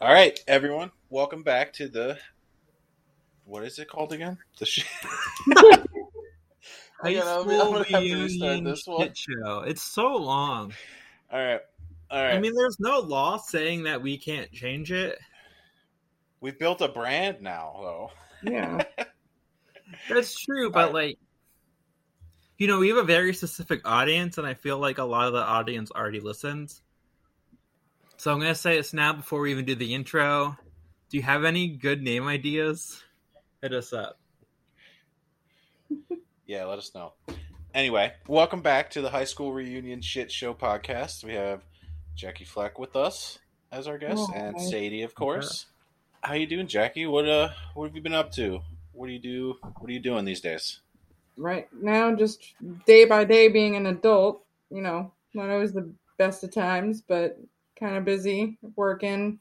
All right, everyone, welcome back to the. What is it called again? The sh- High I'm gonna- I'm school gonna have to restart reunion this one. shit show. It's so long. All right, all right. I mean, there's no law saying that we can't change it. We've built a brand now, though. Yeah. That's true, but Alright. like, you know, we have a very specific audience, and I feel like a lot of the audience already listens. So I'm gonna say this now before we even do the intro. Do you have any good name ideas? Hit us up. Yeah, let us know. Anyway, welcome back to the high school reunion shit show podcast. We have Jackie Fleck with us as our guest, Oh, and hi. Sadie, of course. How you doing, Jackie? What uh, what have you been up to? What do you do? What are you doing these days? right now, just day by day being an adult, you know, not always the best of times, but kind of busy working,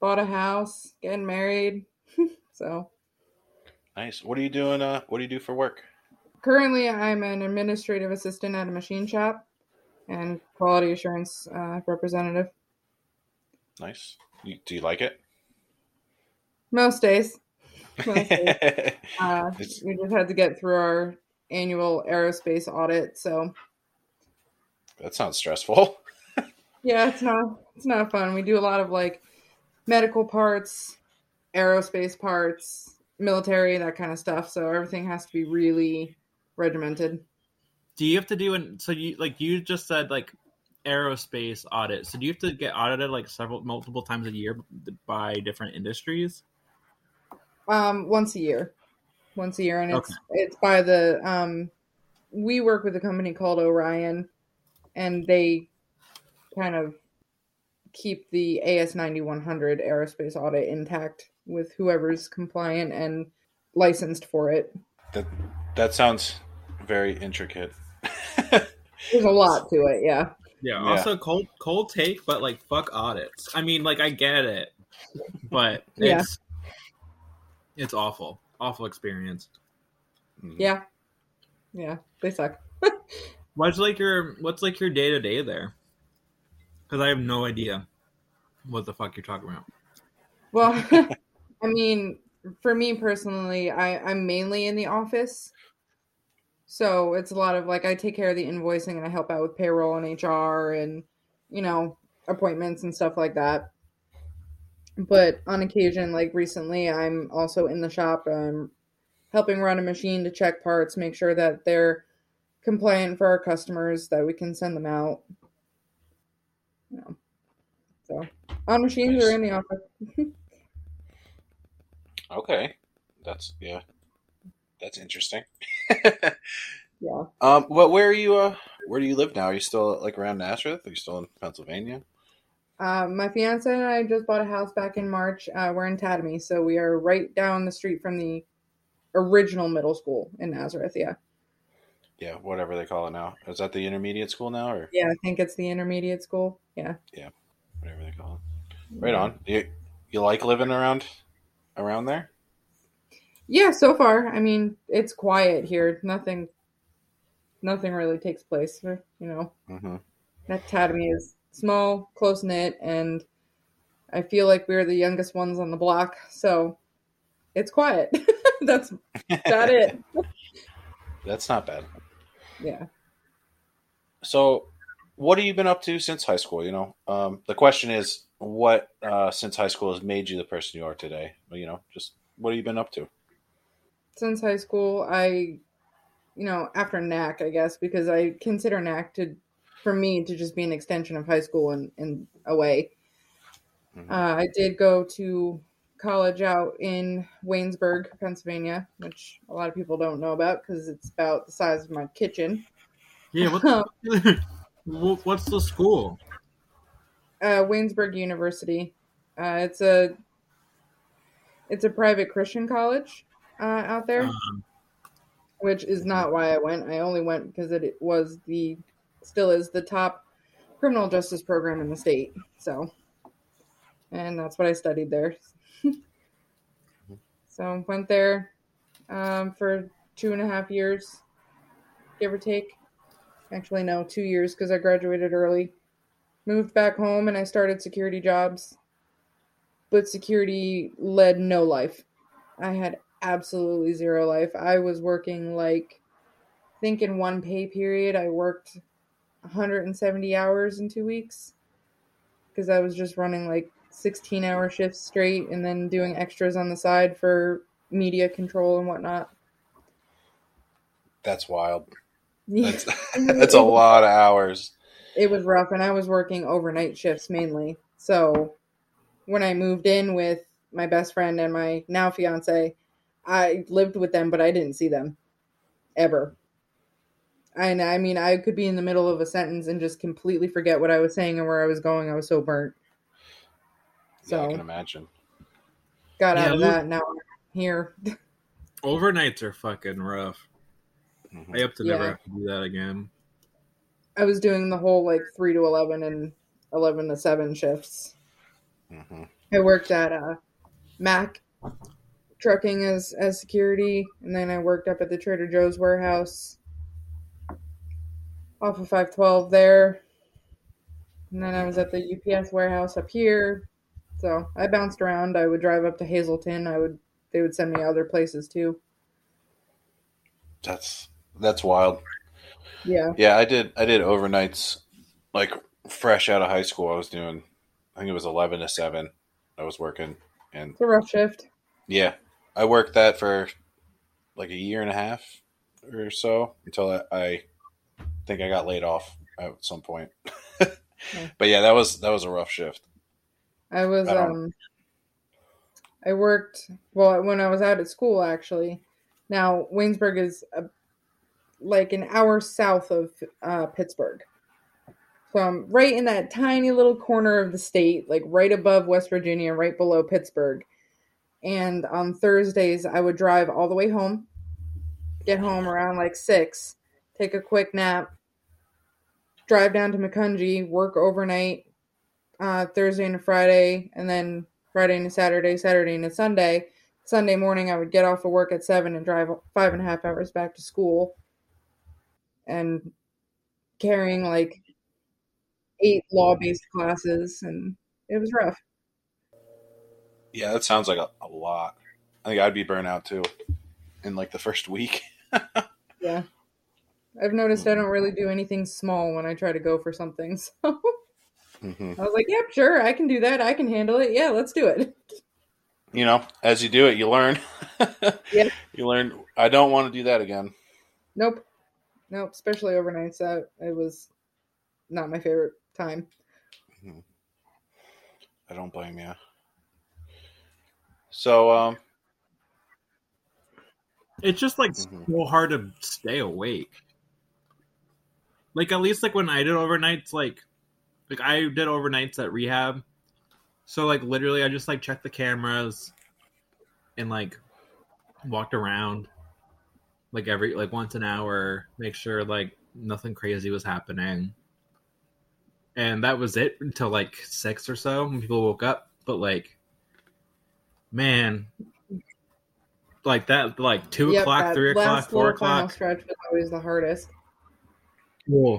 bought a house, getting married. so Nice. What are you doing? Uh, what do you do for work? currently, I'm an administrative assistant at a machine shop and quality assurance uh, representative Nice. You, do you like it? most days. Most days. Uh, we just had to get through our annual aerospace audit, so that sounds stressful. yeah, it's not it's not fun. We do a lot of like medical parts, aerospace parts, military, that kind of stuff. So everything has to be really regimented. Do you have to do an so you like you just said like aerospace audit? So do you have to get audited like several multiple times a year by different industries? Um, once a year, once a year, and it's it's by the um, we work with a company called Orion, and they kind of keep the AS ninety one hundred aerospace audit intact with whoever's compliant and licensed for it. That that sounds very intricate. There's a lot to it, yeah. Yeah. Yeah. Also, cold cold take, but like fuck audits. I mean, like I get it, but Yeah. it's it's awful, awful experience. Mhm. Yeah. Yeah, they suck. What's like your what's like your day to day there? Because I have no idea what the fuck you're talking about. Well, I mean, for me personally, I, I'm mainly in the office. So it's a lot of like I take care of the invoicing and I help out with payroll and HR and, you know, appointments and stuff like that. But on occasion, like recently, I'm also in the shop. I'm helping run a machine to check parts, make sure that they're compliant for our customers, that we can send them out. You know, so on machines or in the office. Okay, that's yeah, that's interesting. Yeah. um, what? Where are you? Uh, where do you live now? Are you still like around Nazareth? Are you still in Pennsylvania? Uh, my fiance and I just bought a house back in March. Uh, we're in Tatamy, so we are right down the street from the original middle school in Nazareth. Yeah, Yeah, whatever they call it now. Is that the intermediate school now, or yeah, I think it's the intermediate school. Yeah, yeah, whatever they call it? Right on. You you like living around around there? Yeah, so far, I mean, it's quiet here. Nothing, nothing really takes place. You know, Mm-hmm. that Tatamy is small, close knit, and I feel like we're the youngest ones on the block, so it's quiet. That's about it. That's not bad. Yeah. So, what have you been up to since high school? You know, um, the question is, what uh, since high school has made you the person you are today? You know, just what have you been up to? since high school i you know after nac i guess because i consider nac to for me to just be an extension of high school in, in a way Mhm. uh, i did go to college out in waynesburg pennsylvania which a lot of people don't know about because it's about the size of my kitchen Yeah. What, what's the school? uh, waynesburg university uh, it's a it's a private christian college uh, out there Um, which is not why I went. I only went because it was the still is the top criminal justice program in the state. So, and that's what I studied there. so went there um, for two and a half years, give or take. Actually, no, two years because I graduated early. Moved back home and I started security jobs. but security led no life. I had absolutely zero life. I was working like, I think in one pay period, I worked 170 hours in two weeks because I was just running like 16 hour shifts straight and then doing extras on the side for media control and whatnot. That's wild. That's that's a lot of hours. It was rough, and I was working overnight shifts mainly. So when I moved in with my best friend and my now fiance, I lived with them, but I didn't see them ever. And I mean, I could be in the middle of a sentence and just completely forget what I was saying and where I was going. I was so burnt. Yeah, I can imagine. got Yeah, out of that. Now I'm here. Overnights are fucking rough. Mhm. I hope to never Yeah. have to do that again. I was doing the whole like three to eleven and eleven to seven shifts. Mhm. I worked at uh, Mack trucking as as security, and then I worked up at the Trader Joe's warehouse off of five twelve there, and then I was at the UPS warehouse up here. So I bounced around. I would drive up to Hazleton. I would they would send me other places too. That's that's wild. Yeah, Yeah, I did. I did overnights, like fresh out of high school. I was doing. I think it was eleven to seven. I was working, and it's a rough shift. yeah, I worked that for like a year and a half or so until I, I think I got laid off at some point. but yeah, that was that was a rough shift. I was I um I worked well when I was out at school actually. Now Waynesburg is a, like an hour south of uh, Pittsburgh. So I'm right in that tiny little corner of the state, like right above West Virginia, right below Pittsburgh. And on Thursdays I would drive all the way home, get home around like six, take a quick nap, drive down to Macungie, work overnight, uh, Thursday and a Friday, and then Friday and a Saturday, Saturday and a Sunday. Sunday morning, I would get off of work at seven and drive five and a half hours back to school, and carrying like eight law-based classes, and it was rough. Yeah, that sounds like a, a lot. I think I'd be burnt out too in like the first week. Yeah, I've noticed I don't really do anything small when I try to go for something. So hmm I was like, "Yep, sure, I can do that. I can handle it. Yeah, let's do it." You know, as you do it, you learn. Yeah. You learn. I don't want to do that again. Nope. Nope. Especially overnights. That it was not my favorite time. I don't blame you. So, um, It's just like Mhm. so hard to stay awake. Like at least like when I did overnights, like like I did overnights at rehab. So like literally I just like checked the cameras and like walked around like every like once an hour, make sure like nothing crazy was happening. And that was it until like six or so when people woke up. But like man like that like two Yep, o'clock, three o'clock, four o'clock. stretch was always the hardest. Whoa.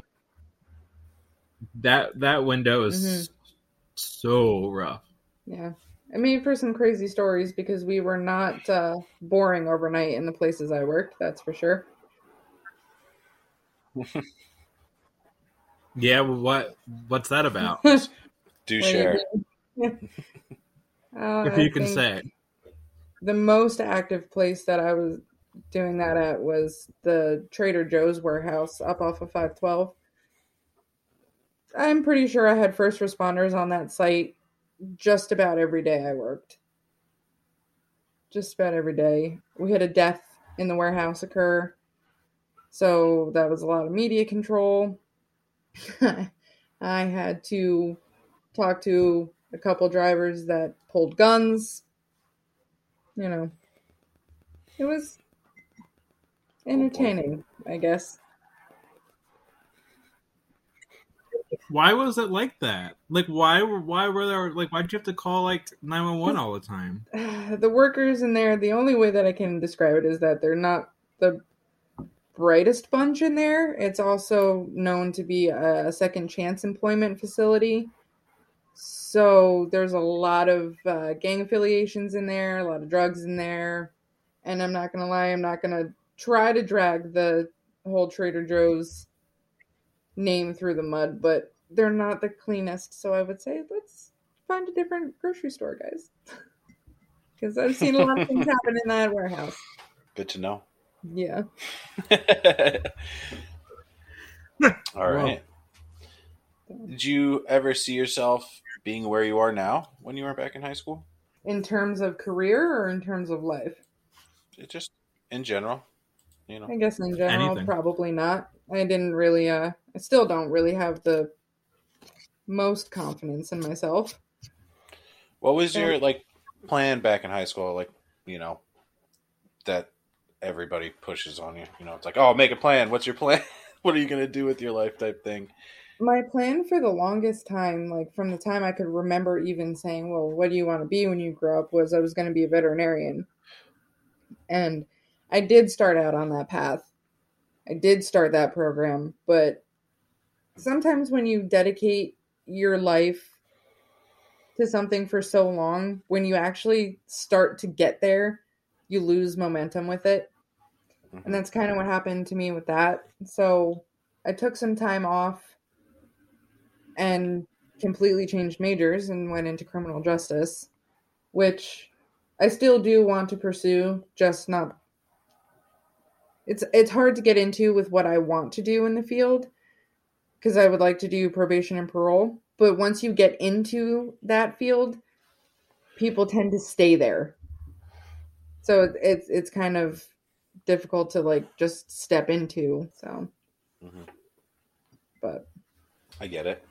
That that window is so rough. Yeah. I mean, for some crazy stories because we were not uh, boring overnight in the places I worked. That's for sure. Yeah, well, what what's that about? do What do you share. Uh, if I you can think say. the most active place that I was doing that at was the Trader Joe's warehouse up off of 512. I'm pretty sure I had first responders on that site just about every day I worked. Just about every day. We had a death in the warehouse occur. So that was a lot of media control. I had to talk to a couple drivers that pulled guns. You know, it was oh, entertaining, I guess. Why was it like that? Like why were why were there like why'd you have to call like nine one one all the time? the workers in there, the only way that I can describe it is that they're not the brightest bunch in there. It's also known to be a second chance employment facility. So there's a lot of uh, gang affiliations in there, a lot of drugs in there. And I'm not going to lie, I'm not going to try to drag the whole Trader Joe's name through the mud, but they're not the cleanest. So I would say let's find a different grocery store, guys. Because I've seen a lot of things happen in that warehouse. Good to know. Yeah. All right. Did you ever see yourself being where you are now when you were back in high school? In terms of career or in terms of life? It just in general, you know. I guess in general, Anything. probably not. I didn't really, uh, I still don't really have the most confidence in myself. What was your like plan back in high school? Like, you know, that everybody pushes on you. You know, it's like, oh, make a plan. What's your plan? what are you gonna do with your life? Type thing. My plan for the longest time, like from the time I could remember even saying, well, what do you want to be when you grow up, was I was going to be a veterinarian. And I did start out on that path. I did start that program, but sometimes when you dedicate your life to something for so long, when you actually start to get there, you lose momentum with it. Mhm. And that's kind of what happened to me with that. So I took some time off and completely changed majors and went into criminal justice, which I still do want to pursue, just not it's it's hard to get into with what I want to do in the field because I would like to do probation and parole, but once you get into that field, people tend to stay there. So it's it's kind of difficult to like just step into, so Mhm. but I get it.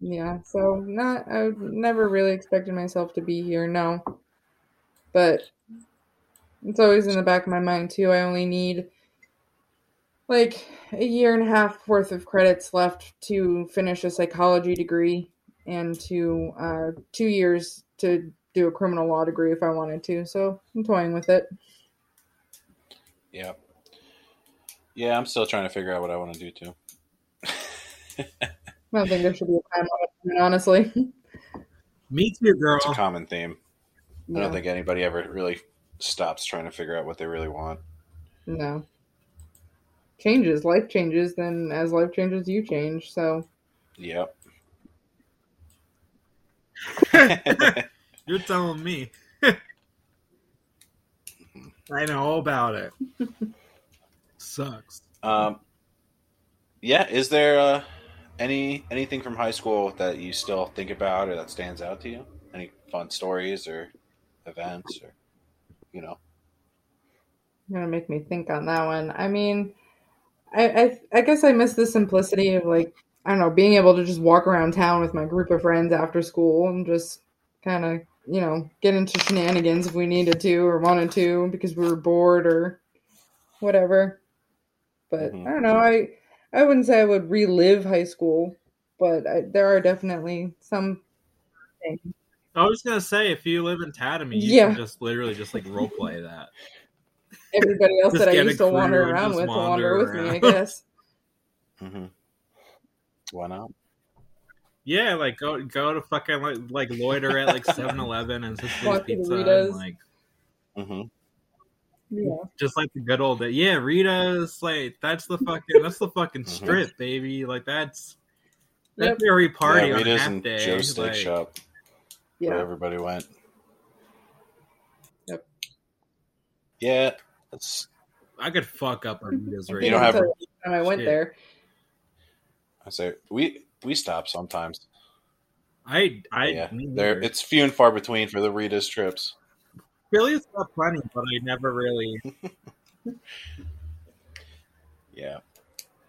yeah, so not I never really expected myself to be here, no. But it's always in the back of my mind too. I only need like a year and a half worth of credits left to finish a psychology degree and to uh, two years to do a criminal law degree if I wanted to. So I'm toying with it. Yeah. Yeah, I'm still trying to figure out what I want to do too. I don't think there should be a time limit, honestly. Me too, girl. It's a common theme. I don't think anybody ever really stops trying to figure out what they really want. no. Changes, life changes, then as life changes, you change. So Yep. You're telling me. I know all about it. Sucks. um, yeah. Is there uh, any anything from high school that you still think about or that stands out to you? Any fun stories or events or you know? You're gonna make me think on that one. I mean, I, I I guess I miss the simplicity of like I don't know being able to just walk around town with my group of friends after school and just kind of you know get into shenanigans if we needed to or wanted to because we were bored or whatever. But Mhm. I don't know. I I wouldn't say I would relive high school, but I, there are definitely some things. I was gonna say, if you live in Tatamy, you Yeah. can just literally just like role play that. Everybody else that I used to wander around just with will wander wander with me, I around. guess. hmm Why not? Yeah, like go go to fucking like, like loiter at like 7-Eleven and Sicilian Walk to the Pizza, and like hmm Yeah. just like the good old day. Yeah, Rita's like that's the fucking that's the fucking Mhm. strip, baby. Like that's Yep. that's where we party yeah, on Rita's half and day. Joe's Steak like- Shop where Yeah. everybody went. Yep. Yeah, it's I could fuck up a Rita's right You don't have- until the time I went Shit. there. I say we we stop sometimes. I I yeah, there it's few and far between for the Rita's trips. Philly's got plenty, but I never really. Yeah.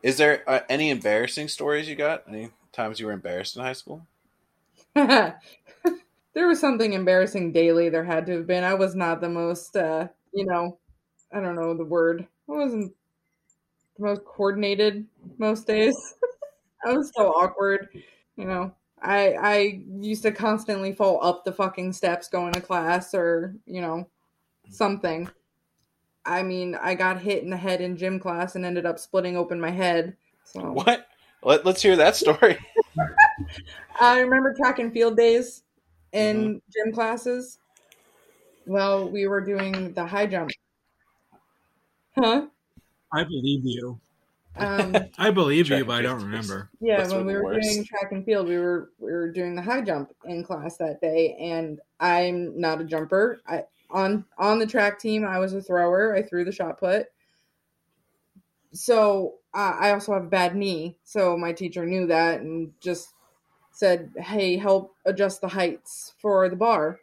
Is there uh, any embarrassing stories you got? Any times you were embarrassed in high school? there was something embarrassing daily. There had to have been. I was not the most, uh, you know, I don't know the word. I wasn't the most coordinated most days. I was so awkward. You know, I I used to constantly fall up the fucking steps going to class or you know something. I mean, I got hit in the head in gym class and ended up splitting open my head. So What? Let, let's hear that story. I remember track and field days in mm-hmm. gym classes. Well, we were doing the high jump. Huh? I believe you. Um, I believe you, but I don't remember. yeah, That's when we were worst. doing track and field, we were we were doing the high jump in class that day, and I'm not a jumper. I on on the track team, I was a thrower. I threw the shot put. So uh, I also have a bad knee, so my teacher knew that and just said, "Hey, help adjust the heights for the bar."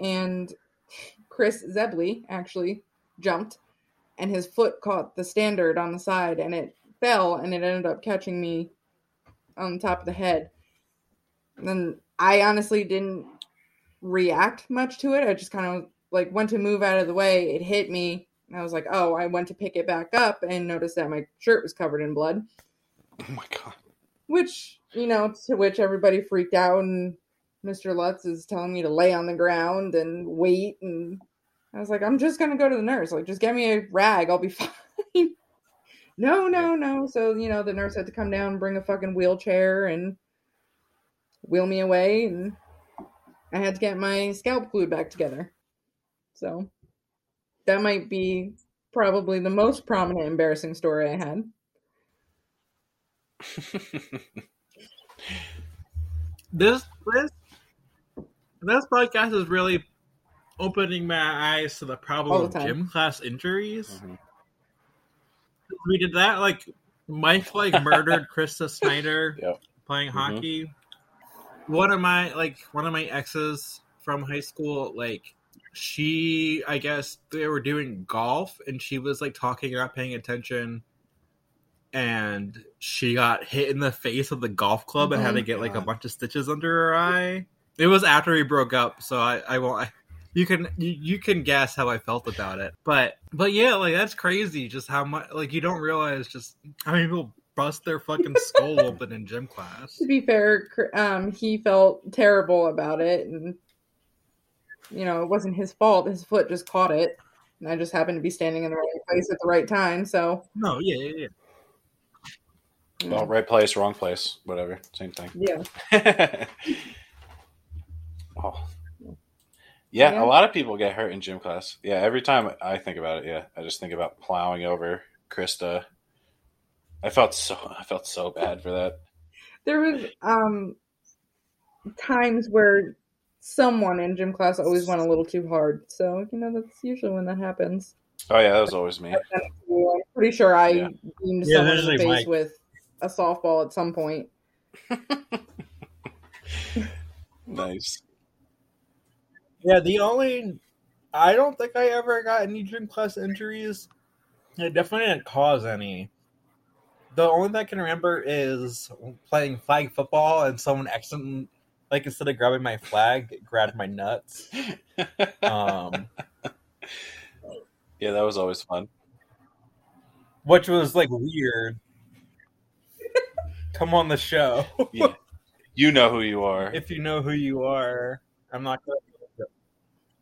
And Chris Zebley actually jumped, and his foot caught the standard on the side, and it fell, and it ended up catching me on the top of the head. And then I honestly didn't react much to it. I just kind of like went to move out of the way. It hit me. And I was like, oh, I went to pick it back up and noticed that my shirt was covered in blood, Oh my god. which, you know, to which everybody freaked out. And Mr. Lutz is telling me to lay on the ground and wait. And I was like, I'm just going to go to the nurse. Like, just get me a rag. I'll be fine. no, no, no. So, you know, the nurse had to come down and bring a fucking wheelchair and wheel me away. And I had to get my scalp glued back together. So that might be probably the most prominent embarrassing story I had. This this this podcast is really opening my eyes to the problem the of time. gym class injuries. Mhm. We did that like Mike like murdered Krista Snyder Yep. playing Mhm. hockey. One of my like one of my exes from high school, like she I guess they were doing golf and she was like talking not paying attention and she got hit in the face with the golf club and had to Mhm. get like a bunch of stitches under her eye. It was after we broke up, so I, I won't I, you can you, you can guess how I felt about it. But but yeah, like that's crazy just how much like you don't realize just how many people bust their fucking skull open in gym class. To be fair, um, he felt terrible about it, and you know it wasn't his fault. His foot just caught it, and I just happened to be standing in the right place at the right time. So, No, yeah, yeah, yeah. Well, right place, wrong place, whatever, same thing. yeah, oh. Yeah, Yeah. a lot of people get hurt in gym class. Yeah, every time I think about it, yeah, I just think about plowing over Krista. I felt so I felt so bad for that. there was um times where someone in gym class always went a little too hard. So you know that's usually when that happens. Oh yeah, that was always me. I'm pretty sure I Yeah. beamed Yeah, someone in the face Mike. with a softball at some point. Nice. Yeah, the only I don't think I ever got any gym class injuries. I definitely didn't cause any. The only thing I can remember is playing flag football and someone accidentally, like instead of grabbing my flag, grabbed my nuts. Um, yeah, that was always fun. which was like weird. Come on the show. Yeah. You know who you are. if you know who you are. I'm not gonna.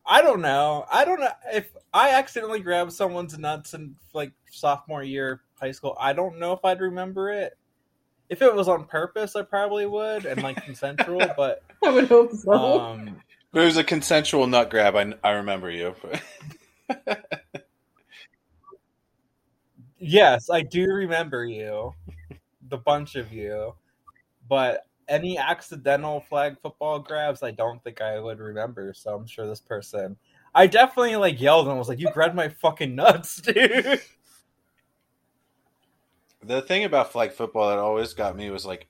I don't know. I don't know if I accidentally grabbed someone's nuts in like sophomore year high school. I don't know if I'd remember it. If it was on purpose, I probably would and like consensual. But I would hope so. um, It was a consensual nut grab. I, I remember you. yes, I do remember you, the bunch of you. But any accidental flag football grabs, I don't think I would remember. So I'm sure this person. I definitely like yelled and was like, "You grabbed my fucking nuts, dude!" the thing about flag football that always got me was like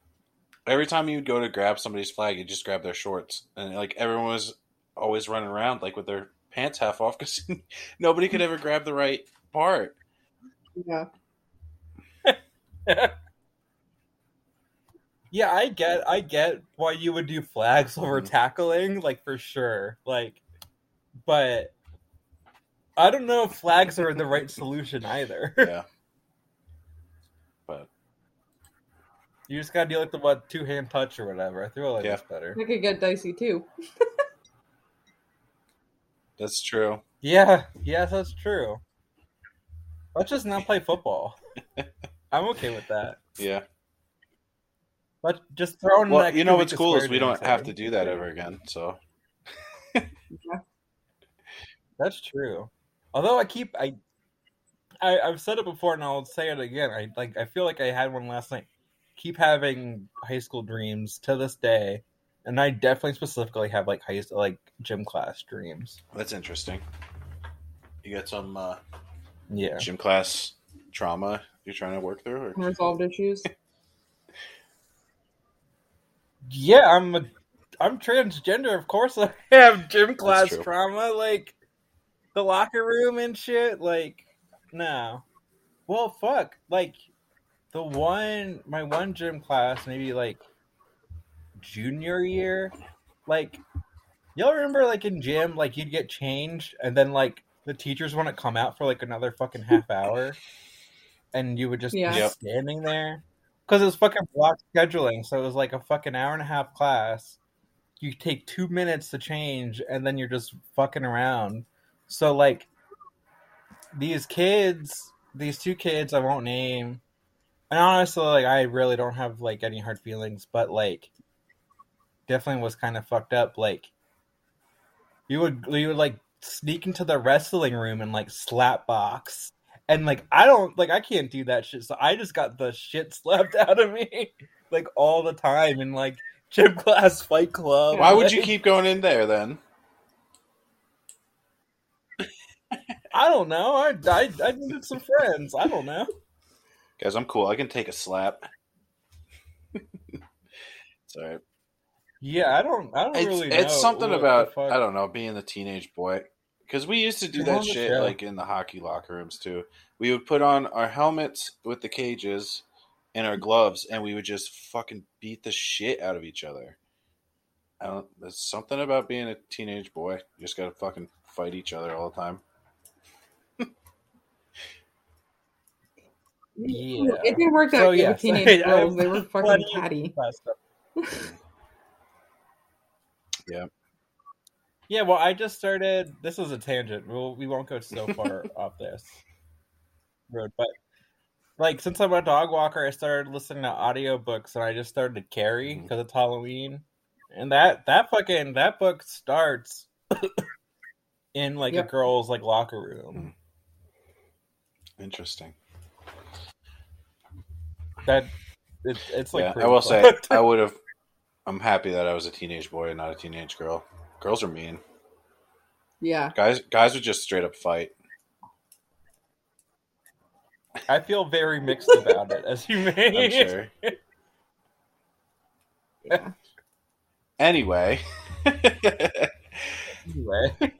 every time you'd go to grab somebody's flag, you just grab their shorts, and like everyone was always running around like with their pants half off because nobody could ever grab the right part. yeah. Yeah, I get, I get why you would do flags over Mhm. tackling, like for sure. Like, but I don't know if flags are the right solution either. Yeah, but You just gotta deal with the what two hand touch or whatever. I feel like Yeah. that's better. It could get dicey too. that's true. Yeah, yes, that's true. Let's just not play football. I'm okay with that. Yeah, But just throw in. Well, an you know what's cool is we don't have there. to do that ever again. So That's true. Although I keep I, I I've said it before and I'll say it again. I like I feel like I had one last night. Keep having high school dreams to this day, and I definitely specifically have like high school like gym class dreams. that's interesting. You got some uh, Yeah. gym class trauma you're trying to work through? Or? Unresolved issues. Yeah, I'm a, I'm transgender. Of course, I have gym class trauma, like the locker room and shit. Like, no. Well, fuck. Like the one, my one gym class, maybe like junior year. Like, y'all remember, like in gym, like you'd get changed, and then like the teachers wouldn't come out for like another fucking half hour, and you would just Yeah. be Yep. standing there because it was fucking block scheduling. So it was like a fucking hour and a half class. You take two minutes to change, and then you're just fucking around. So like these kids, these two kids, I won't name. And honestly, like I really don't have like any hard feelings, but like definitely was kind of fucked up. Like you would you would like sneak into the wrestling room and like slap box. And like I don't like I can't do that shit, so I just got the shit slapped out of me like all the time in like gym class fight club. Why would you keep going in there then? I don't know. I, I I needed some friends. I don't know. Guys, I'm cool. I can take a slap. it's all right. Yeah, I don't. I don't It's, really. know it's something about I don't know being the teenage boy because we used to do that shit show. like in the hockey locker rooms too. We would put on our helmets with the cages and our gloves, and we would just fucking beat the shit out of each other. I don't. There's something about being a teenage boy. You just gotta fucking fight each other all the time. Yeah. It didn't work that So, good yes, with teenage I- I girls. They were fucking catty. Yeah. Yeah, well, I just started. This is a tangent. We'll, we won't go so far off this road, but like since I'm a dog walker, I started listening to audiobooks, and I just started Carrie Mhm. because it's Halloween, and that that fucking that book starts in like a girl's like locker room. Interesting. That it, it's like yeah, I pretty will say. I would have. I'm happy that I was a teenage boy and not a teenage girl. Girls are mean. Yeah. Guys, guys would just straight up fight. I feel very mixed about it, as you may. I'm sure. Yeah. Anyway, Anyway.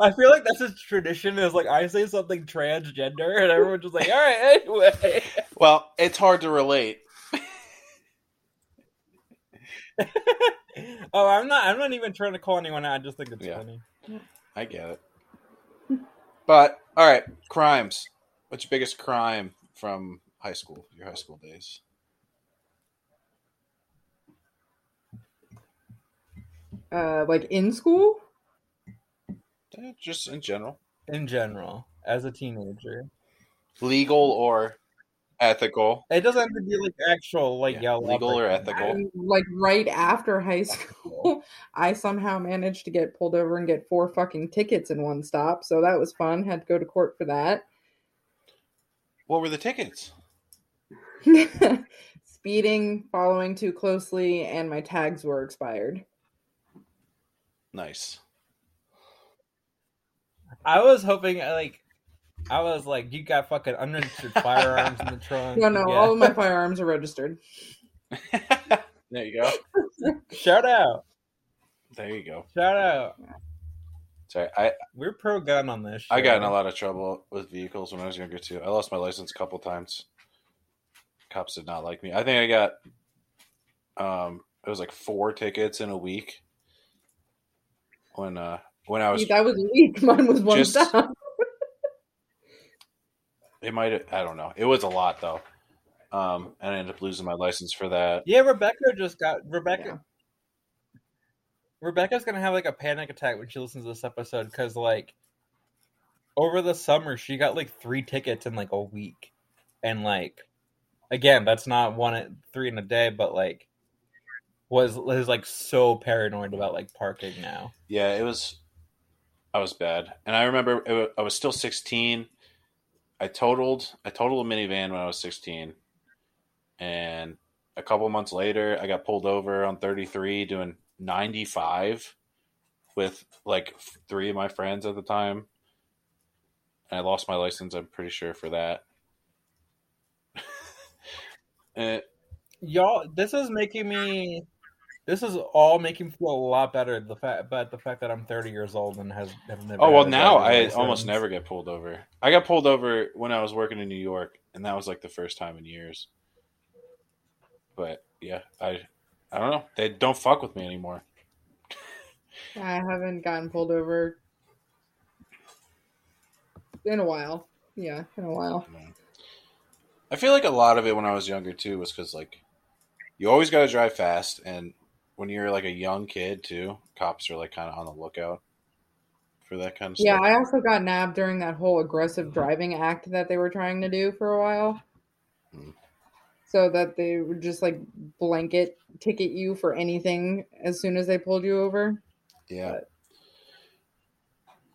I feel like that's a tradition. Is like I say something transgender, and everyone's just like, "All right, anyway." well, it's hard to relate. oh, I'm not. I'm not even trying to call anyone out. I just think it's Yeah. funny. I get it. But all right, crimes. What's your biggest crime from high school? Your high school days? Uh, like in school? Eh, just in general, In general, as a teenager, legal or ethical? it doesn't have to be like actual like Yeah, yell legal or ethical? I- like right after high school, I somehow managed to get pulled over and get four fucking tickets in one stop. So that was fun. Had to go to court for that. What were the tickets? Speeding, following too closely, and my tags were expired. Nice. I was hoping uh, like. I was like, you got fucking unregistered firearms in the trunk. No, no, Yeah. all of my firearms are registered. there you go. Shout out. There you go. Shout out. Sorry, I We're pro gun on this. I got in a lot of trouble with vehicles when I was younger too. I lost my license a couple times. Cops did not like me. I think I got um it was like four tickets in a week when uh when I was See, that was a week. Mine was one Just- stop. It might have I don't know. It was a lot though. Um and I ended up losing my license for that. Yeah, Rebecca just got Rebecca. Yeah. Rebecca's gonna have like a panic attack when she listens to this episode because like over the summer she got like three tickets in like a week, and like again, that's not one at three in a day, but like was is like so paranoid about like parking now. Yeah, it was. I was bad, and I remember it wa- I was still sixteen. I totaled I totaled a minivan when I was sixteen, and a couple months later, I got pulled over on thirty three doing ninety five with like three of my friends at the time. And I lost my license. I'm pretty sure for that. Y'all, this is making me. This is all making me feel a lot better. The fact, but the fact that I'm 30 years old and has have never. Oh well, now I driver's almost never get pulled over. I got pulled over when I was working in New York, and that was like the first time in years. But yeah, I I don't know. They don't fuck with me anymore. I haven't gotten pulled over in a while. Yeah, in a while. I feel like a lot of it when I was younger too was because like you always got to drive fast, and when you're like a young kid too, cops are like kind of on the lookout for that kind of Yeah, stuff. Yeah, I also got nabbed during that whole aggressive driving act that they were trying to do for a while. Hmm. So that they would just like blanket ticket you for anything as soon as they pulled you over. yeah, but-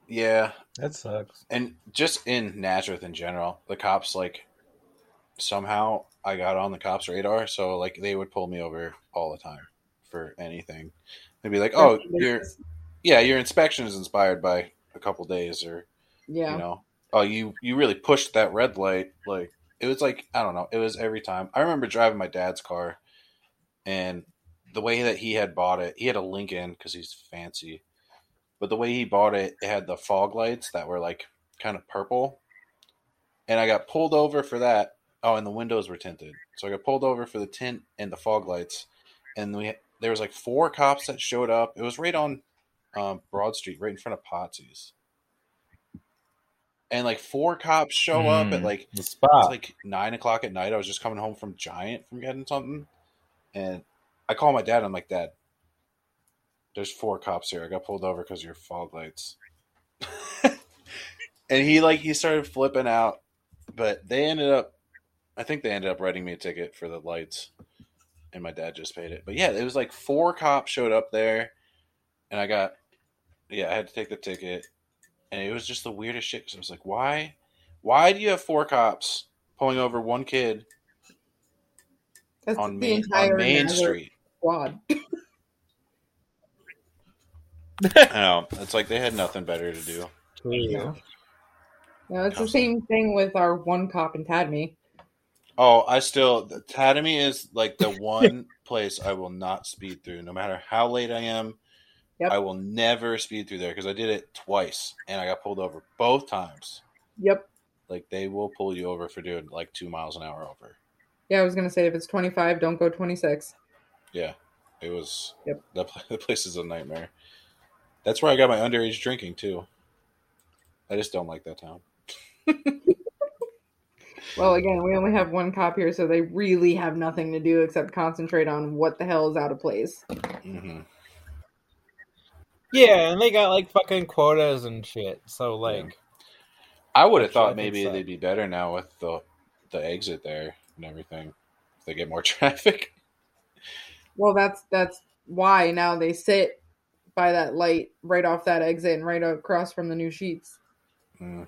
yeah. That sucks. and just in Nazareth in general, the cops like somehow I got on the cops' radar, so like they would pull me over all the time for anything. They'd be like, "Oh, your yeah, your inspection is inspired by a couple days," or yeah. you know, "Oh, you you really pushed that red light." Like it was like I don't know, it was every time. I remember driving my dad's car, and the way that he had bought it, he had a Lincoln because he's fancy. But the way he bought it, it had the fog lights that were like kind of purple. And I got pulled over for that. Oh, and the windows were tinted. So I got pulled over for the tint and the fog lights. And we there was like four cops that showed up. It was right on um, Broad Street, right in front of Potsy's. And like four cops show up at Mm, like the spot. like nine o'clock at night. I was just coming home from Giant from getting something, and I call my dad. I'm like, Dad, there's four cops here. I got pulled over because of your fog lights. and he like he started flipping out, but they ended up. I think they ended up writing me a ticket for the lights, and my dad just paid it. But yeah, it was like four cops showed up there, and I got yeah, I had to take the ticket, and it was just the weirdest shit. Because I was like, why, why do you have four cops pulling over one kid That's on the Main entire on Main Street? squad. I know it's like they had nothing better to do. Yeah. No, it's the same thing with our one cop in Tatamy. Oh, I still Tatamy is like the one place I will not speed through, no matter how late I am. Yep. I will never speed through there because I did it twice and I got pulled over both times. Yep. Like they will pull you over for doing like two miles an hour over. Yeah, I was gonna say if it's twenty five, don't go twenty six. Yeah, it was. Yep. Pla- the place is a nightmare. That's where I got my underage drinking too. I just don't like that town. Well, again, we only have one cop here, so they really have nothing to do except concentrate on what the hell is out of place. hmm Yeah, and they got like fucking quotas and shit. So like, I would have thought maybe so. they'd be better now with the the exit there and everything. If they get more traffic. Well, that's that's why now they sit by that light right off that exit and right across from the new Sheetz. Mm.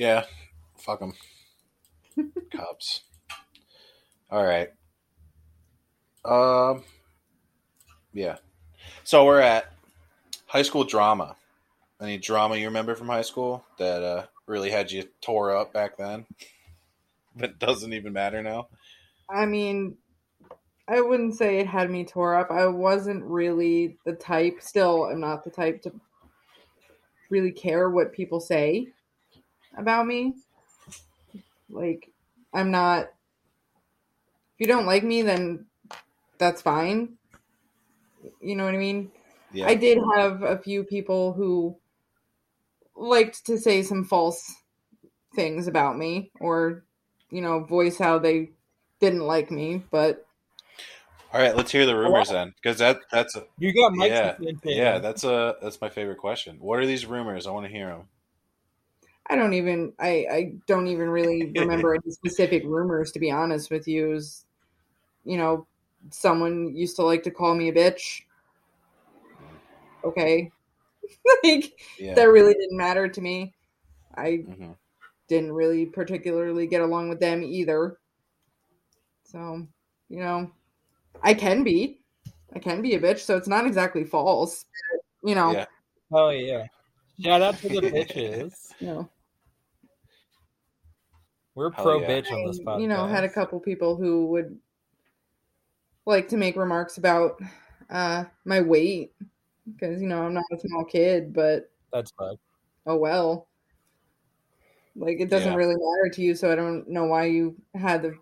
Yeah, fuck them. Cops. All right. Um. Yeah. So we're at high school drama. Any drama you remember from high school that uh, really had you tore up back then? That doesn't even matter now. I mean, I wouldn't say it had me tore up. I wasn't really the type, still, I'm not the type to really care what people say about me. Like, I'm not. If you don't like me, then that's fine. You know what I mean? Yeah. I did have a few people who liked to say some false things about me or, you know, voice how they didn't like me, but All right, let's hear the rumors then, because that that's a, you got Mike's yeah yeah that's a that's my favorite question. What are these rumors? I want to hear them. I don't even I I don't even really remember any specific rumors to be honest with you. Was, you know, someone used to like to call me a bitch. Okay. like Yeah. that really didn't matter to me. I Mhm. didn't really particularly get along with them either. So, you know, I can be. I can be a bitch, so it's not exactly false. You know, Yeah. Oh yeah. Shout out to the bitches. know. We're Hell pro yeah. bitch on this podcast. you know, had a couple people who would like to make remarks about uh my weight because you know I'm not a small kid, but That's fine. oh well. Like it doesn't Yeah. really matter to you, so I don't know why you had the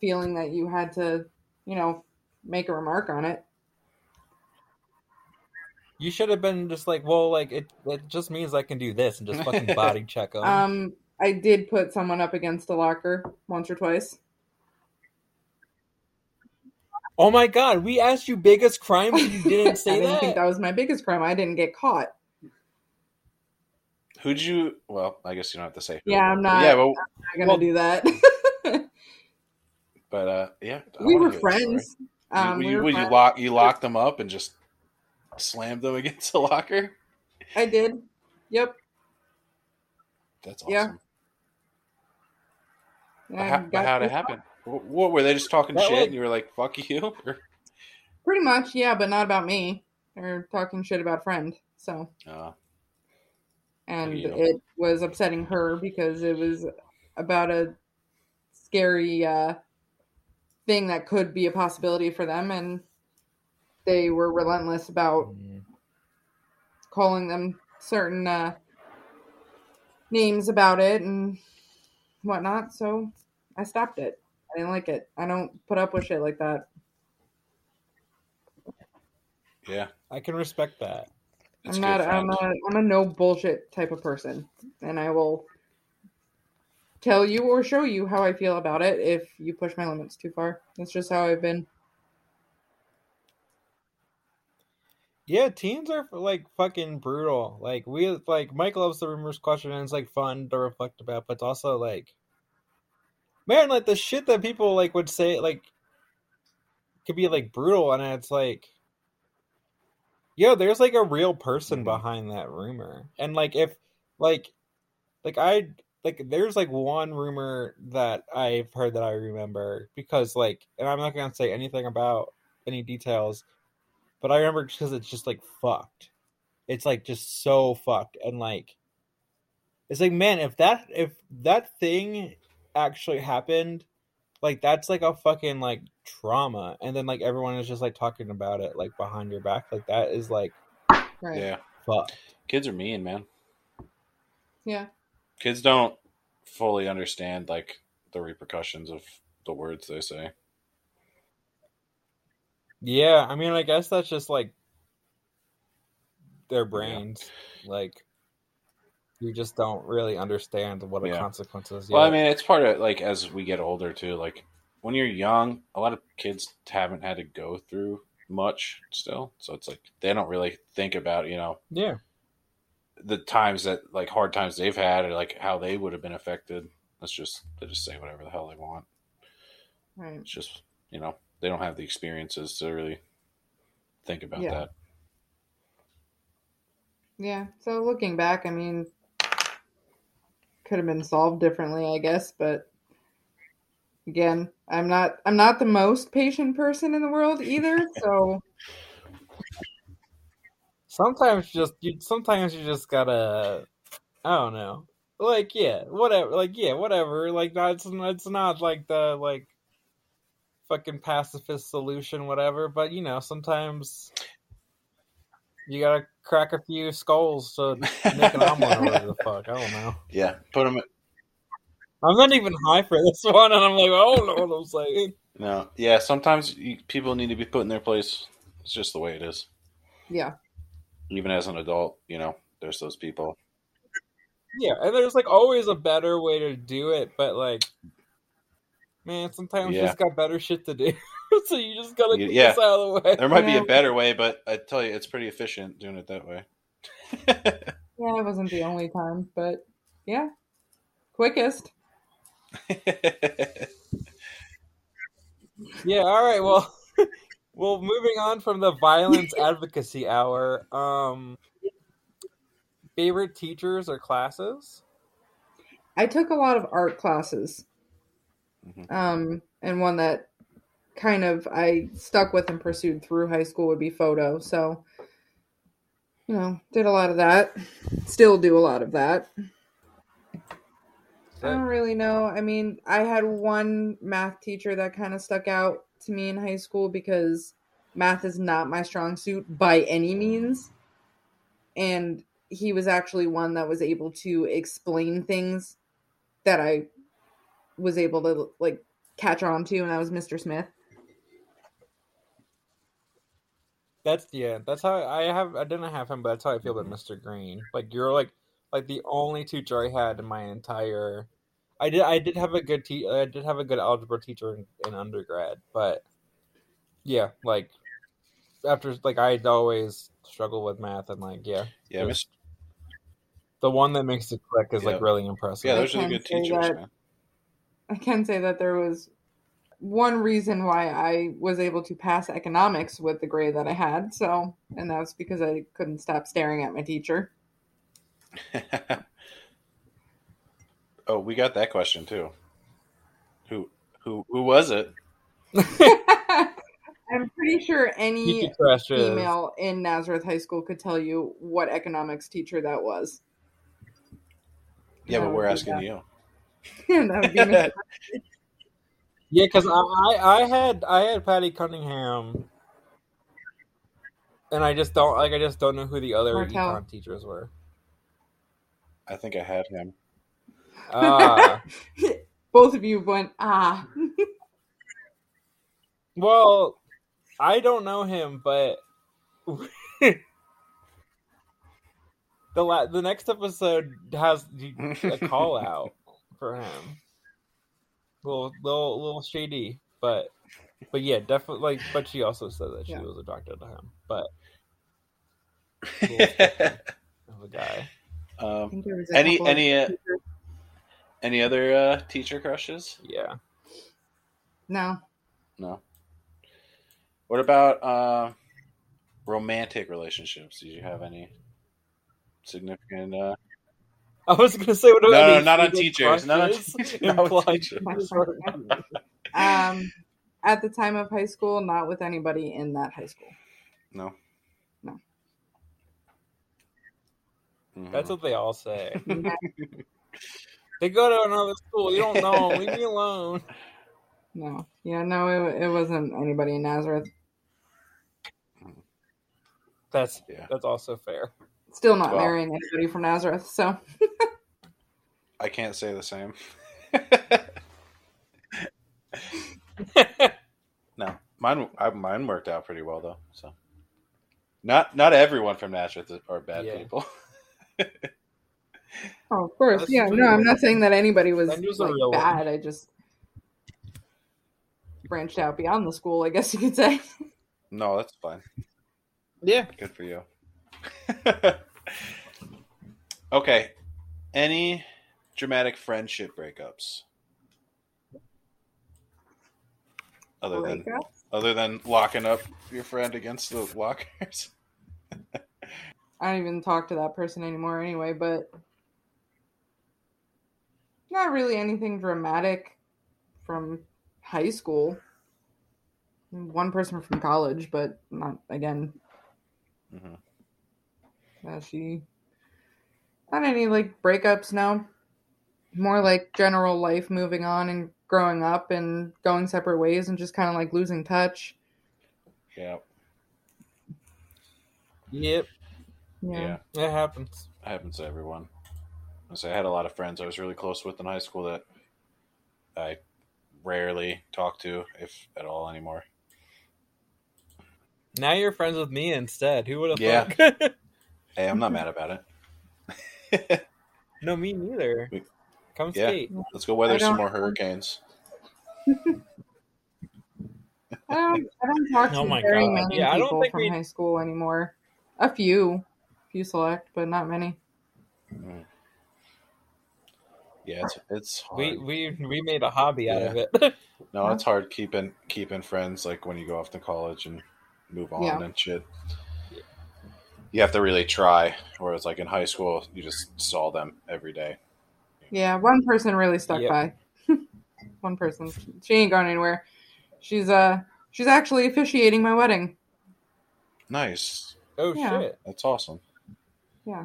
feeling that you had to, you know, make a remark on it. You should have been just like, well, like it. It just means I can do this and just fucking body check them. Um, I did put someone up against a locker once or twice. oh my god, we asked you biggest crime and you didn't say I say didn't that. think that was my biggest crime. I didn't get caught. Who'd you? Well, I guess you don't have to say. who. Yeah, I'm not. Yeah, well, I'm not gonna well- do that. but uh, yeah, I we were hear the story. friends. You- Um, you, we were you friends. lock you locked them up and just slammed them against the locker? I did. Yep. That's awesome. Yeah. But I how, got but how'd it happen? What, what were they just talking That shit? was- and you were like, "Fuck you." Pretty much, yeah, but not about me. They're talking shit about a friend. So, Uh, and you. it was upsetting her because it was about a scary uh, thing that could be a possibility for them, and they were relentless about Mm. calling them certain uh, names about it and whatnot. So I stopped it. I didn't like it. I don't put up with shit like that. yeah, I can respect that. it's I'm not. I'm a. I'm a no bullshit type of person, and I will tell you or show you how I feel about it if you push my limits too far. That's just how I've been. Yeah, teens are like fucking brutal. Like we like Mike loves the rumors question and it's like fun to reflect about, but it's also like man, like the shit that people like would say like could be like brutal and it's like yo, there's like a real person Mhm. behind that rumor. And like if like like I like there's like one rumor that I've heard that I remember because like and I'm not gonna say anything about any details but I remember because it's just like fucked. It's like just so fucked, and like, it's like man, if that if that thing actually happened, like that's like a fucking like trauma, and then like everyone is just like talking about it like behind your back, like that is like Right. Yeah, fuck. kids are mean, man. Yeah. Kids don't fully understand like the repercussions of the words they say. Yeah, I mean, I guess that's just like their brains, like. You just don't really understand what the Yeah. consequences. Well, I mean, it's part of like as we get older too. Like when you're young, a lot of kids haven't had to go through much still, so it's like they don't really think about you know yeah, the times that like hard times they've had or like how they would have been affected. That's just they just say whatever the hell they want. Right. It's just you know they don't have the experiences to really think about Yeah. that. Yeah. So looking back, I mean, could have been solved differently, I guess. But again, I'm not. I'm not the most patient person in the world either. So sometimes you just you sometimes you just gotta I don't know. Like yeah, whatever. Like yeah, whatever. Like that's it's not like the like fucking pacifist solution, whatever. But you know, sometimes you gotta crack a few skulls to make an omelet or whatever the fuck. I don't know. Yeah, put them. I'm not even high for this one, and I'm like, I don't know what I'm saying. No, yeah. Sometimes you, people need to be put in their place. It's just the way it is. yeah. Even as an adult, you know, there's those people. Yeah, and there's like always a better way to do it, but like, man, sometimes you just got better shit to do, so you just gotta get yeah. this out of the way. There might be a better way, but I tell you, it's pretty efficient doing it that way. Yeah, it wasn't the only time, but Yeah. Quickest. Yeah. All right. Well, well, moving on from the violence advocacy hour. Um, favorite teachers or classes? I took a lot of art classes. Mhm. Um, and one that kind of I stuck with and pursued through high school would be photo. So, you know, did a lot of that. Still do a lot of that. I don't really know. I mean, I had one math teacher that kind of stuck out to me in high school because math is not my strong suit by any means. And he was actually one that was able to explain things that I was able to like catch on to, and that was Mr. Smith. That's yeah. That's how I have. I didn't have him, but that's how I feel about Mr. Green. Like you're like like the only teacher I had in my entire. I did. I did have a good te- I did have a good algebra teacher in, in undergrad, but yeah, like after like I'd always struggle with math and like yeah, yeah, Just- Miss, the one that makes it click is Yeah. like really impressive. yeah, those are the good teachers, that- man. I can say that there was one reason why I was able to pass economics with the grade that I had. So, and that's because I couldn't stop staring at my teacher. oh, we got that question too. Who who who was it? I'm pretty sure any female in Nazareth High School could tell you what economics teacher that was. Yeah, but we're asking that. you. that would be Mr. Yeah, because I, I I had I had Patty Cunningham, and I just don't like I just don't know who the other Martell. econ teachers were. I think I had him. Ah, Both of you went, ah. well, I don't know him, but the la- the next episode has a call out for him. Little little little shady, but but yeah, definitely. Like, but she also said that she Yeah. was attracted to him, but of a guy. Um, think there was a any any uh, any other uh, teacher crushes? Yeah. No. No. What about uh, romantic relationships? Did you have any significant? Uh... I was gonna say what No, about no, these not on teachers. Not on, crushes not with teachers. Um, at the time of high school, not with anybody in that high school. No. No. Mhm. That's what they all say. They go to another school. You don't know. Leave me alone. No. Yeah, no, it, it wasn't anybody in Nazareth. That's Yeah. that's also fair. Still not Well. marrying anybody from Nazareth, so. I can't say the same. no, mine I, mine worked out pretty well though. So, not not everyone from Nazareth are bad Yeah. people. Oh, of course. That's yeah, true. no, I'm not saying that anybody was like, real one. bad. I just branched out beyond the school, I guess you could say. no, that's fine. Yeah. Good for you. Okay, any dramatic friendship breakups? Other than Breakup? other than locking up your friend against the lockers. I don't even talk to that person anymore anyway, but not really anything dramatic from high school. One person from college, but not again. Mhm. She not any like breakups. No, more like general life moving on and growing up and going separate ways and just kind of like losing touch. Yeah, Yep. yeah, Yeah, It happens. It happens to everyone. I say I had a lot of friends I was really close with in high school that I rarely talk to, if at all, anymore. Now you're friends with me instead. Who would have Yeah. thought? Hey, I'm not mad about it. no, me neither. We- Come Yeah. skate. Let's go weather some more hurricanes. I don't, I don't talk to Oh my very God. many Yeah, I don't people think from we- high school anymore. A few, few select, but not many. Mm. Yeah, it's it's hard. We we we made a hobby out of it. no, it's hard keeping keeping friends like when you go off to college and move on Yeah. and shit. You have to really try. Whereas like in high school, you just saw them every day. Yeah, one person really stuck Yep. by. one person. She ain't gone anywhere. She's uh she's actually officiating my wedding. Nice. oh Yeah. shit! That's awesome. Yeah.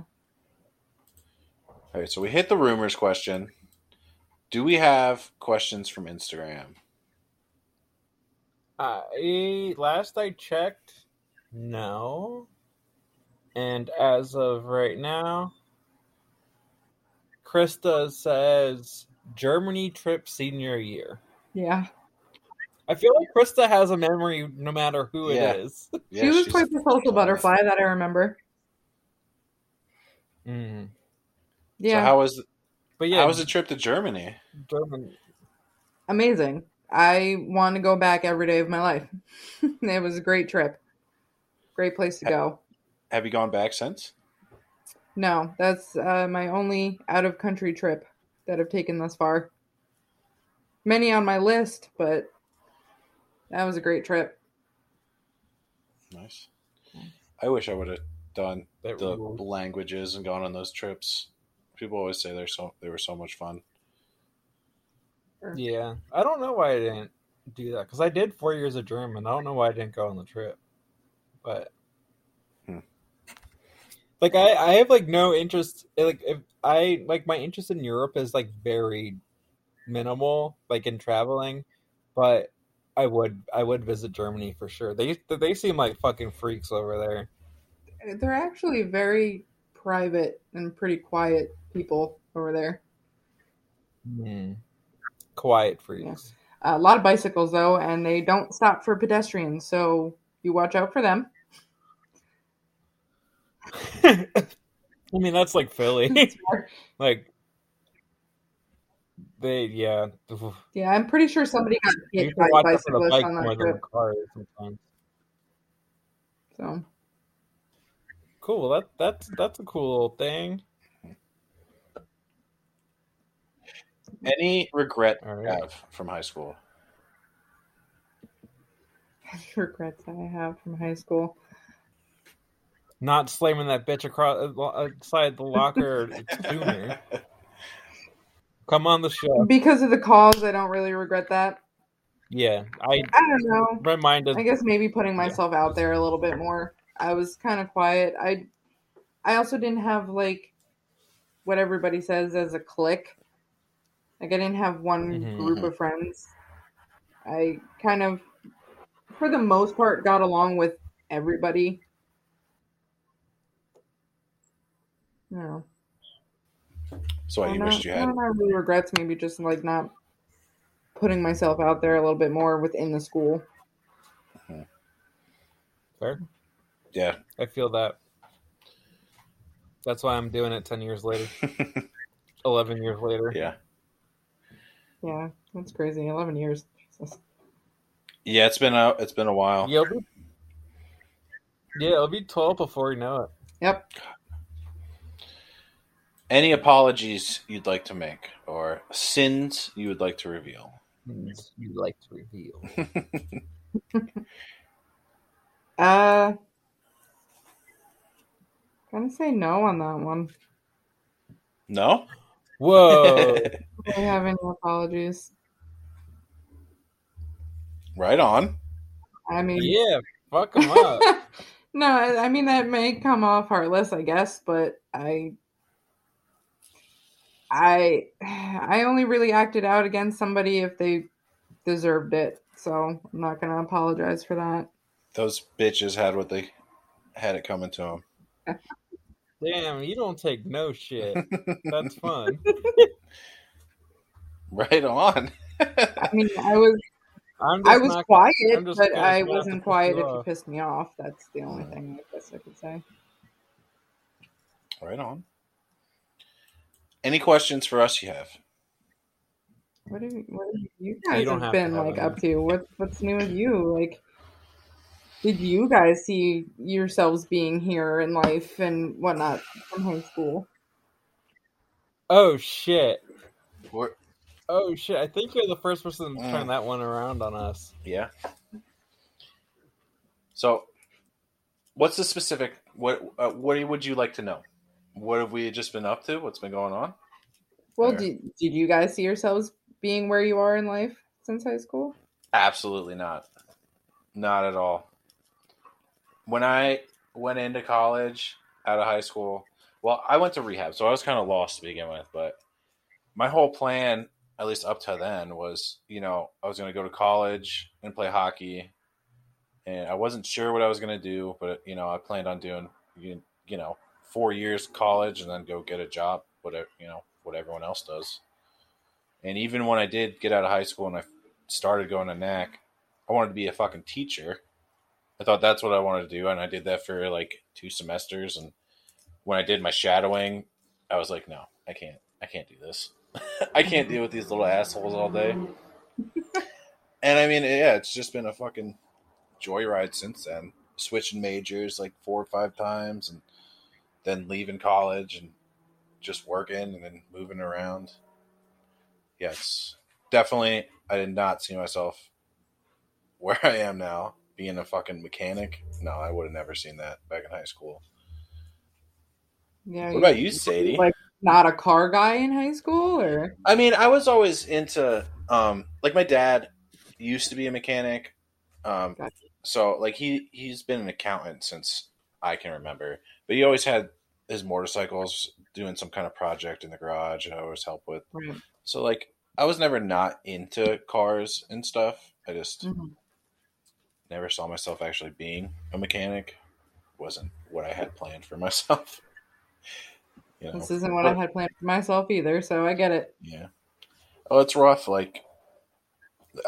All right, so we hit the rumors question. Do we have questions from Instagram? I last I checked, no. And as of right now, Krista says Germany trip senior year. Yeah. I feel like Krista has a memory no matter who Yeah. it is. Yeah, she was quite the social butterfly that I remember. Mm. So Yeah. how was But yeah, how was the trip to Germany? German. Amazing. I want to go back every day of my life. it was a great trip. Great place to go. Have you gone back since? No, that's uh, my only out of country trip that I've taken thus far. Many on my list, but that was a great trip. Nice. I wish I would have done That the rules. languages and gone on those trips. People always say they're so they were so much fun. Yeah, I don't know why I didn't do that because I did four years of German. I don't know why I didn't go on the trip, but. Like I, I have like no interest. Like if I like my interest in Europe is like very minimal, like in traveling, but I would I would visit Germany for sure. They they seem like fucking freaks over there. They're actually very private and pretty quiet people over there. Hmm. Quiet freaks. a lot of bicycles though, and they don't stop for pedestrians, so you watch out for them. I mean that's like Philly. like they yeah. Yeah, I'm pretty sure somebody got You hit can by watch out for the bike on more that than the trip. car sometimes. So Cool. That that's that's a cool little thing. Any regret All right. have from high school? Any regrets I have from high school. Not slamming that bitch across outside the locker sooner. Come on the show. Because of the calls, I don't really regret that. Yeah, I I don't know. reminded. I guess maybe putting myself out there a little bit more. I was kind of quiet. I I also didn't have like what everybody says as a clique. Like I didn't have one Mhm, group mhm. of friends. I kind of for the most part got along with everybody. No. So what, you not, wished you had Not really regrets, maybe just like not putting myself out there a little bit more within the school. Uh-huh. Fair. Yeah. I feel that. That's why I'm doing it ten years later, eleven years later. yeah. Yeah, that's crazy. Eleven years. Jesus. Yeah, it's been a it's been a while. Yeah, it'll be, yeah, it'll be twelve before you know it. Yep. Any apologies you'd like to make or sins you would like to reveal? You like to reveal. Uh, gonna say no on that one. No? Whoa! I have any apologies. right on. I mean, yeah, fuck them up. no, I I mean that may come off heartless, I guess, but I, I, I only really acted out against somebody if they deserved it. So I'm not gonna apologize for that. Those bitches had what they had it coming to them. Damn, you don't take no shit. That's fun. Right on. I mean, I was I'm I just was not- quiet, but I try not to wasn't quiet if you pissed me off. That's the only thing I guess I could say. right on. Any questions for us you have? What have you, what have you guys don't have, have been have like up to? What what's new with you? Like, did you guys see yourselves being here in life and whatnot from high school? Oh shit. We're, Oh shit! I think you're the first person to Mm. turn that one around on us. yeah. So, what's the specific? What uh, what would you like to know? What have we just been up to? What's been going on? Well, did, did you guys see yourselves being where you are in life since high school? Absolutely not. Not at all. When I went into college out of high school, well, I went to rehab, so I was kind of lost to begin with, but my whole plan, at least up to then, was, you know, I was going to go to college and play hockey. And I wasn't sure what I was going to do, but, you know, I planned on doing, you, you know, four years college and then go get a job, whatever, you know, what everyone else does. And even when I did get out of high school and I started going to NAC, I wanted to be a fucking teacher. I thought that's what I wanted to do, and I did that for like two semesters. And when I did my shadowing, I was like, no, I can't, I can't do this. I can't deal with these little assholes all day. and I mean, yeah, it's just been a fucking joyride since then. Switching majors like four or five times, and then leaving college and just working and then moving around. Yes, definitely. I did not see myself where I am now, being a fucking mechanic. No, I would have never seen that back in high school. Yeah. What about you, Sadie? Like not a car guy in high school, or I mean, I was always into um like my dad used to be a mechanic. Um Gotcha. so like he he's been an accountant since I can remember. But he always had his motorcycles doing some kind of project in the garage and I always help with. Right. So like I was never not into cars and stuff. I just Mhm. never saw myself actually being a mechanic. Wasn't what I had planned for myself. You know. this isn't what I had planned for myself either. So I get it. Yeah. Oh, it's rough. Like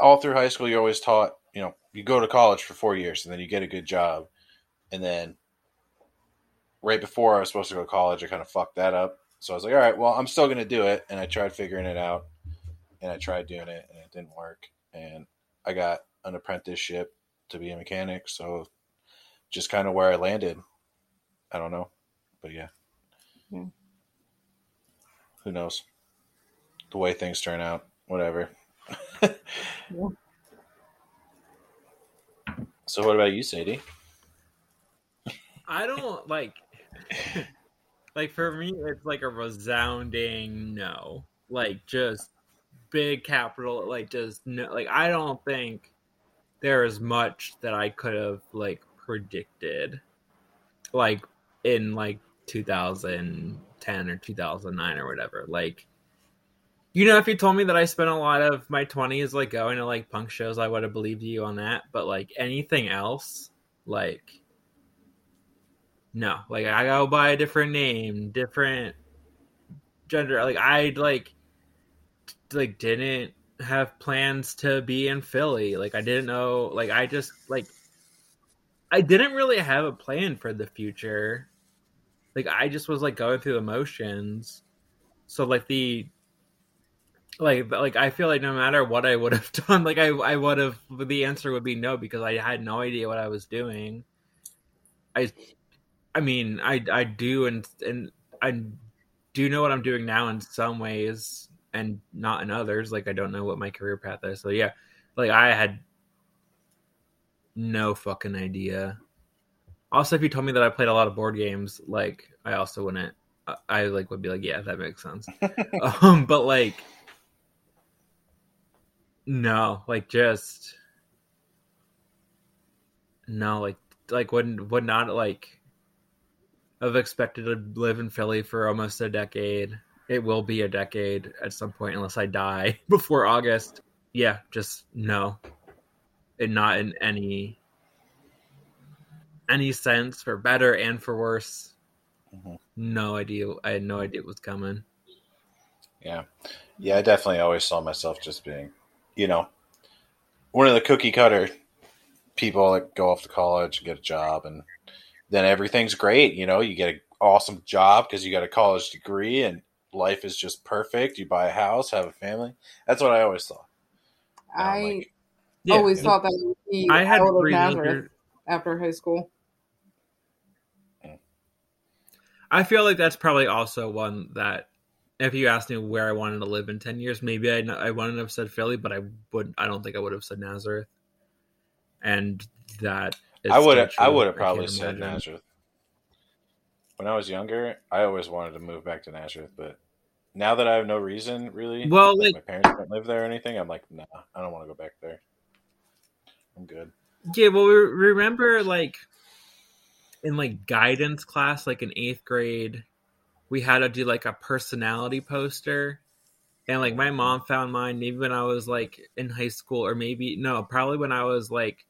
all through high school, you're always taught, you know, you go to college for four years and then you get a good job. And then right before I was supposed to go to college, I kind of fucked that up. So I was like, all right, well, I'm still going to do it. And I tried figuring it out and I tried doing it and it didn't work. And I got an apprenticeship to be a mechanic. So just kind of where I landed. I don't know. But yeah. Yeah. Who knows? The way things turn out, whatever. Yeah. So what about you, Sadie? I don't like. like for me, it's like a resounding no. Like just big capital. Like just no. Like I don't think there is much that I could have like predicted. Like in like 2010 or 2009 or whatever. Like. You know, if you told me that I spent a lot of my 20s like going to like punk shows, I would have believed you on that. But like anything else, like no, like I go by a different name, different gender. Like I like like didn't have plans to be in Philly. Like I didn't know. Like I just like I didn't really have a plan for the future. Like I just was like going through the motions. So like the like like I feel like no matter what I would have done, like I I would have the answer would be no because I had no idea what I was doing. I I mean, I I do and and I do know what I'm doing now in some ways and not in others. Like I don't know what my career path is. So yeah, like I had no fucking idea. Also, if you told me that I played a lot of board games, like I also wouldn't. I, I like would be like, yeah, that makes sense. um, but like, no, like just no, like like would would not like have expected to live in Philly for almost a decade. It will be a decade at some point unless I die before August. Yeah, just no. And not in any any sense for better and for worse. Mhm. No idea. I had no idea it was coming. Yeah. Yeah, I definitely always saw myself just being, you know, one of the cookie cutter people that go off to college and get a job and then everything's great, you know, you get an awesome job because you got a college degree and life is just perfect. You buy a house, have a family. That's what I always thought. Now I'm like, Yeah, always thought that I would be I had out of Nazareth after high school. I feel like that's probably also one that if you asked me where I wanted to live in ten years, maybe I I wouldn't have said Philly, but I would. I don't think I would have said Nazareth. And that is I would have. I would have probably said imagine. Nazareth. When I was younger, I always wanted to move back to Nazareth, but now that I have no reason really, Well, like, like my parents don't live there or anything, I'm like, nah, I don't want to go back there. I'm good. Yeah, well, we remember like in like guidance class, like in eighth grade, we had to do like a personality poster, and like my mom found mine maybe when I was like in high school, or maybe no, probably when I was like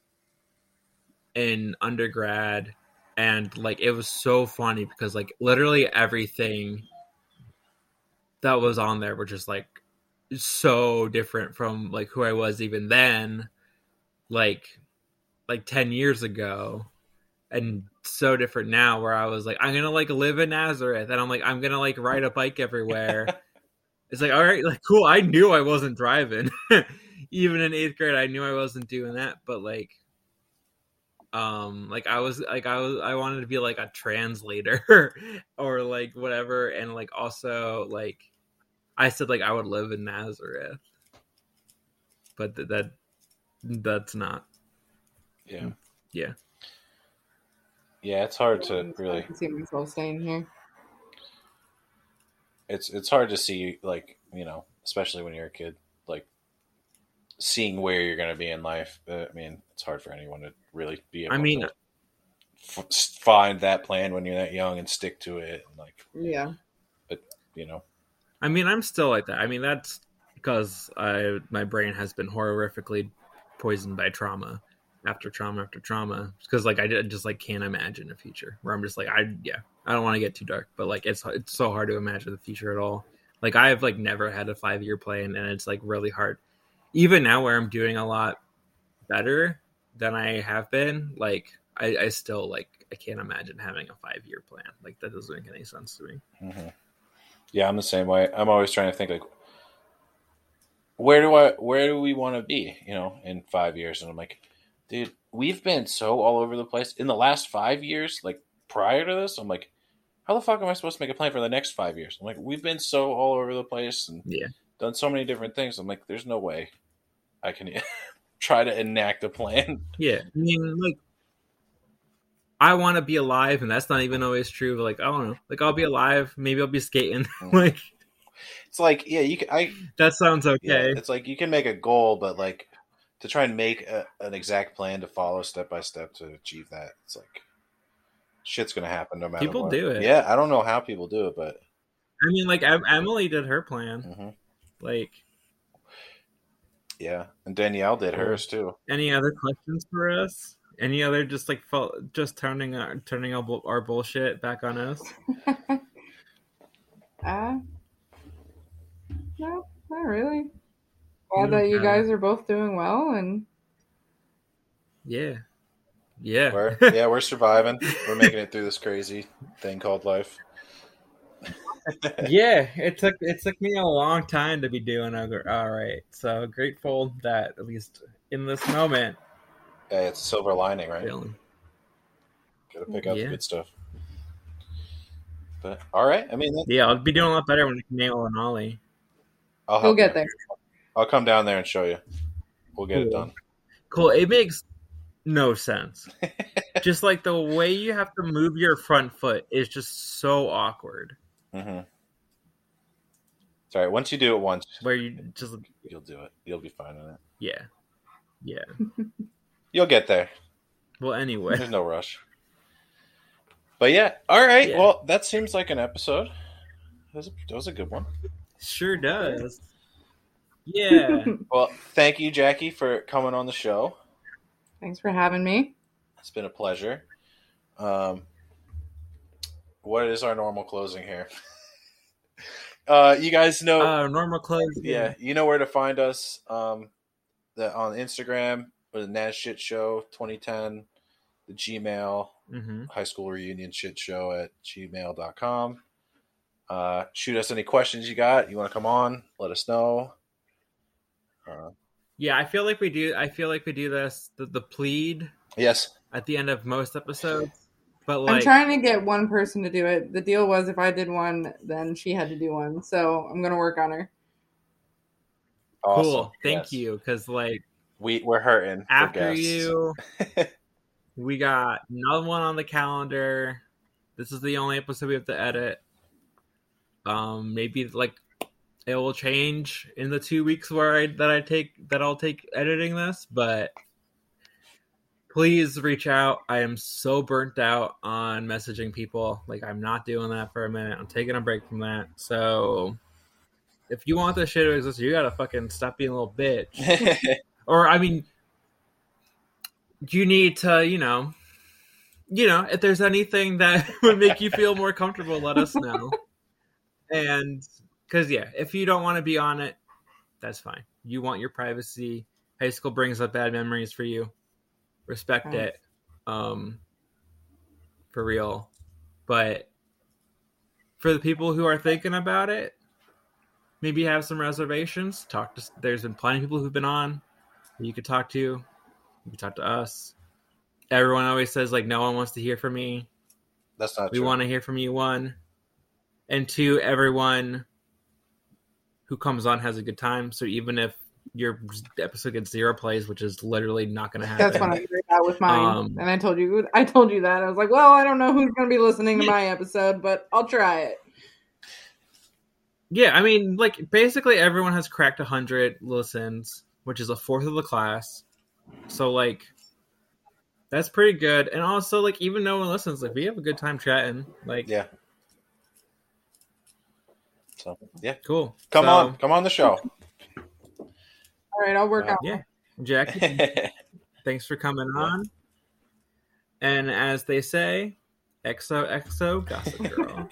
in undergrad, and like it was so funny because like literally everything that was on there were just like so different from like who I was even then, like like 10 years ago and so different now where I was like I'm going to like live in Nazareth and I'm like I'm going to like ride a bike everywhere. it's like all right, like cool. I knew I wasn't driving. Even in 8th grade I knew I wasn't doing that, but like um like I was like I was I wanted to be like a translator or like whatever and like also like I said like I would live in Nazareth. But th- that that's not Yeah. Yeah. Yeah, it's hard to I really. can see myself staying here. It's it's hard to see like you know, especially when you're a kid, like seeing where you're going to be in life. Uh, I mean, it's hard for anyone to really be. Able I mean- to f- find that plan when you're that young and stick to it, and like Yeah. But you know. I mean, I'm still like that. I mean, that's because I my brain has been horrifically poisoned by trauma after trauma after trauma. Because like I just like can't imagine a future where I'm just like I yeah I don't want to get too dark, but like it's it's so hard to imagine the future at all. Like I've like never had a five year plan, and it's like really hard. Even now, where I'm doing a lot better than I have been, like I, I still like I can't imagine having a five year plan. Like that doesn't make any sense to me. hmm Yeah, I'm the same way. I'm always trying to think like, where do I, where do we want to be? You know, in five years, and I'm like, dude, we've been so all over the place in the last five years. Like prior to this, I'm like, how the fuck am I supposed to make a plan for the next five years? I'm like, we've been so all over the place and Yeah. done so many different things. I'm like, there's no way I can try to enact a plan. Yeah, I mean, like, I want to be alive, and that's not even always true. But like, I don't know, like, I'll be alive. Maybe I'll be skating. like, It's like, yeah, you can, I, that sounds okay. Yeah, it's like you can make a goal, but like to try and make a, an exact plan to follow step by step to achieve that, it's like shit's gonna happen no matter. People what. do it. Yeah, I don't know how people do it, but I mean, like, Em- Emily did her plan. mhm. Like, yeah, and Danielle did hers too. any other questions for us? Any other just like fo- just turning our, turning our, our bullshit back on us? Uh, no, not really. Glad that you guys are both doing well, and Yeah, yeah. We're yeah, we're surviving. We're making it through this crazy thing called life. Yeah, it took it took me a long time to be doing a, all right. So grateful that at least in this moment, Hey, it's a silver lining, right? feeling Gotta pick out Yeah. the good stuff. But all right, I mean, that- Yeah, I'll be doing a lot better when I can nail an ollie. I'll you'll help get you. there. I'll come down there and show you. We'll get it done. Cool. It makes no sense. just like the way you have to move your front foot is just so awkward. Hmm It's all right. Once you do it once, Where you just you'll do it. You'll be fine on it. yeah, yeah. You'll get there. Well, anyway, There's no rush. But yeah, all right. Yeah. Well, that seems like an episode. That was a, that was a good one. sure does. Yeah. Well, thank you, Jackie, for coming on the show. Thanks for having me. It's been a pleasure. Um, what is our normal closing here? uh, you guys know, Uh, normal clothes. yeah, you know where to find us. Um, the on Instagram, with the Naz Shit Show 2010, the Gmail, Mm-hmm. high school reunion shit show at gmail.com. Uh, shoot us any questions you got. You want to come on? Let us know. Uh, Yeah, I feel like we do. I feel like we do this the, the plead yes. at the end of most episodes. But I'm trying to get one person to do it. The deal was if I did one, then she had to do one. So I'm gonna work on her. Awesome. cool. Thank Yes. you. Because like We we're hurting. after guests. you, we got another one on the calendar. This is the only episode we have to edit. Um, maybe like it will change in the two weeks where I that I take that I'll take editing this, but please reach out. I am so burnt out on messaging people. Like I'm not doing that for a minute. I'm taking a break from that. So if you want this shit to exist, you gotta fucking stop being a little bitch. or I mean, you need to, you know, you know, if there's anything that would make you feel more comfortable, let us know. And because yeah, if you don't want to be on it, that's fine. You want your privacy. High school brings up bad memories for you. Respect Right. it, um, for real. But for the people who are thinking about it, maybe have some reservations. Talk to. There's been plenty of people who've been on. That you could talk to. You could talk to us. Everyone always says like no one wants to hear from me. That's not We true. want to hear from you, one. And two, everyone who comes on has a good time. So even if your episode gets zero plays, which is literally not going to happen. That's what I figured out with mine. Um, and I told you, I told you that. I was like, well, I don't know who's going to be listening to my episode, but I'll try it. Yeah, I mean, like basically everyone has cracked hundred listens, which is a fourth of the class. So like, that's pretty good. And also, like, even no one listens, like we have a good time chatting. Like, Yeah. So yeah, cool. come So, on, come on the show. All right, I'll work Yeah. out. Yeah, Jackie, thanks for coming Yeah. on. And as they say, XO XO Gossip Girl.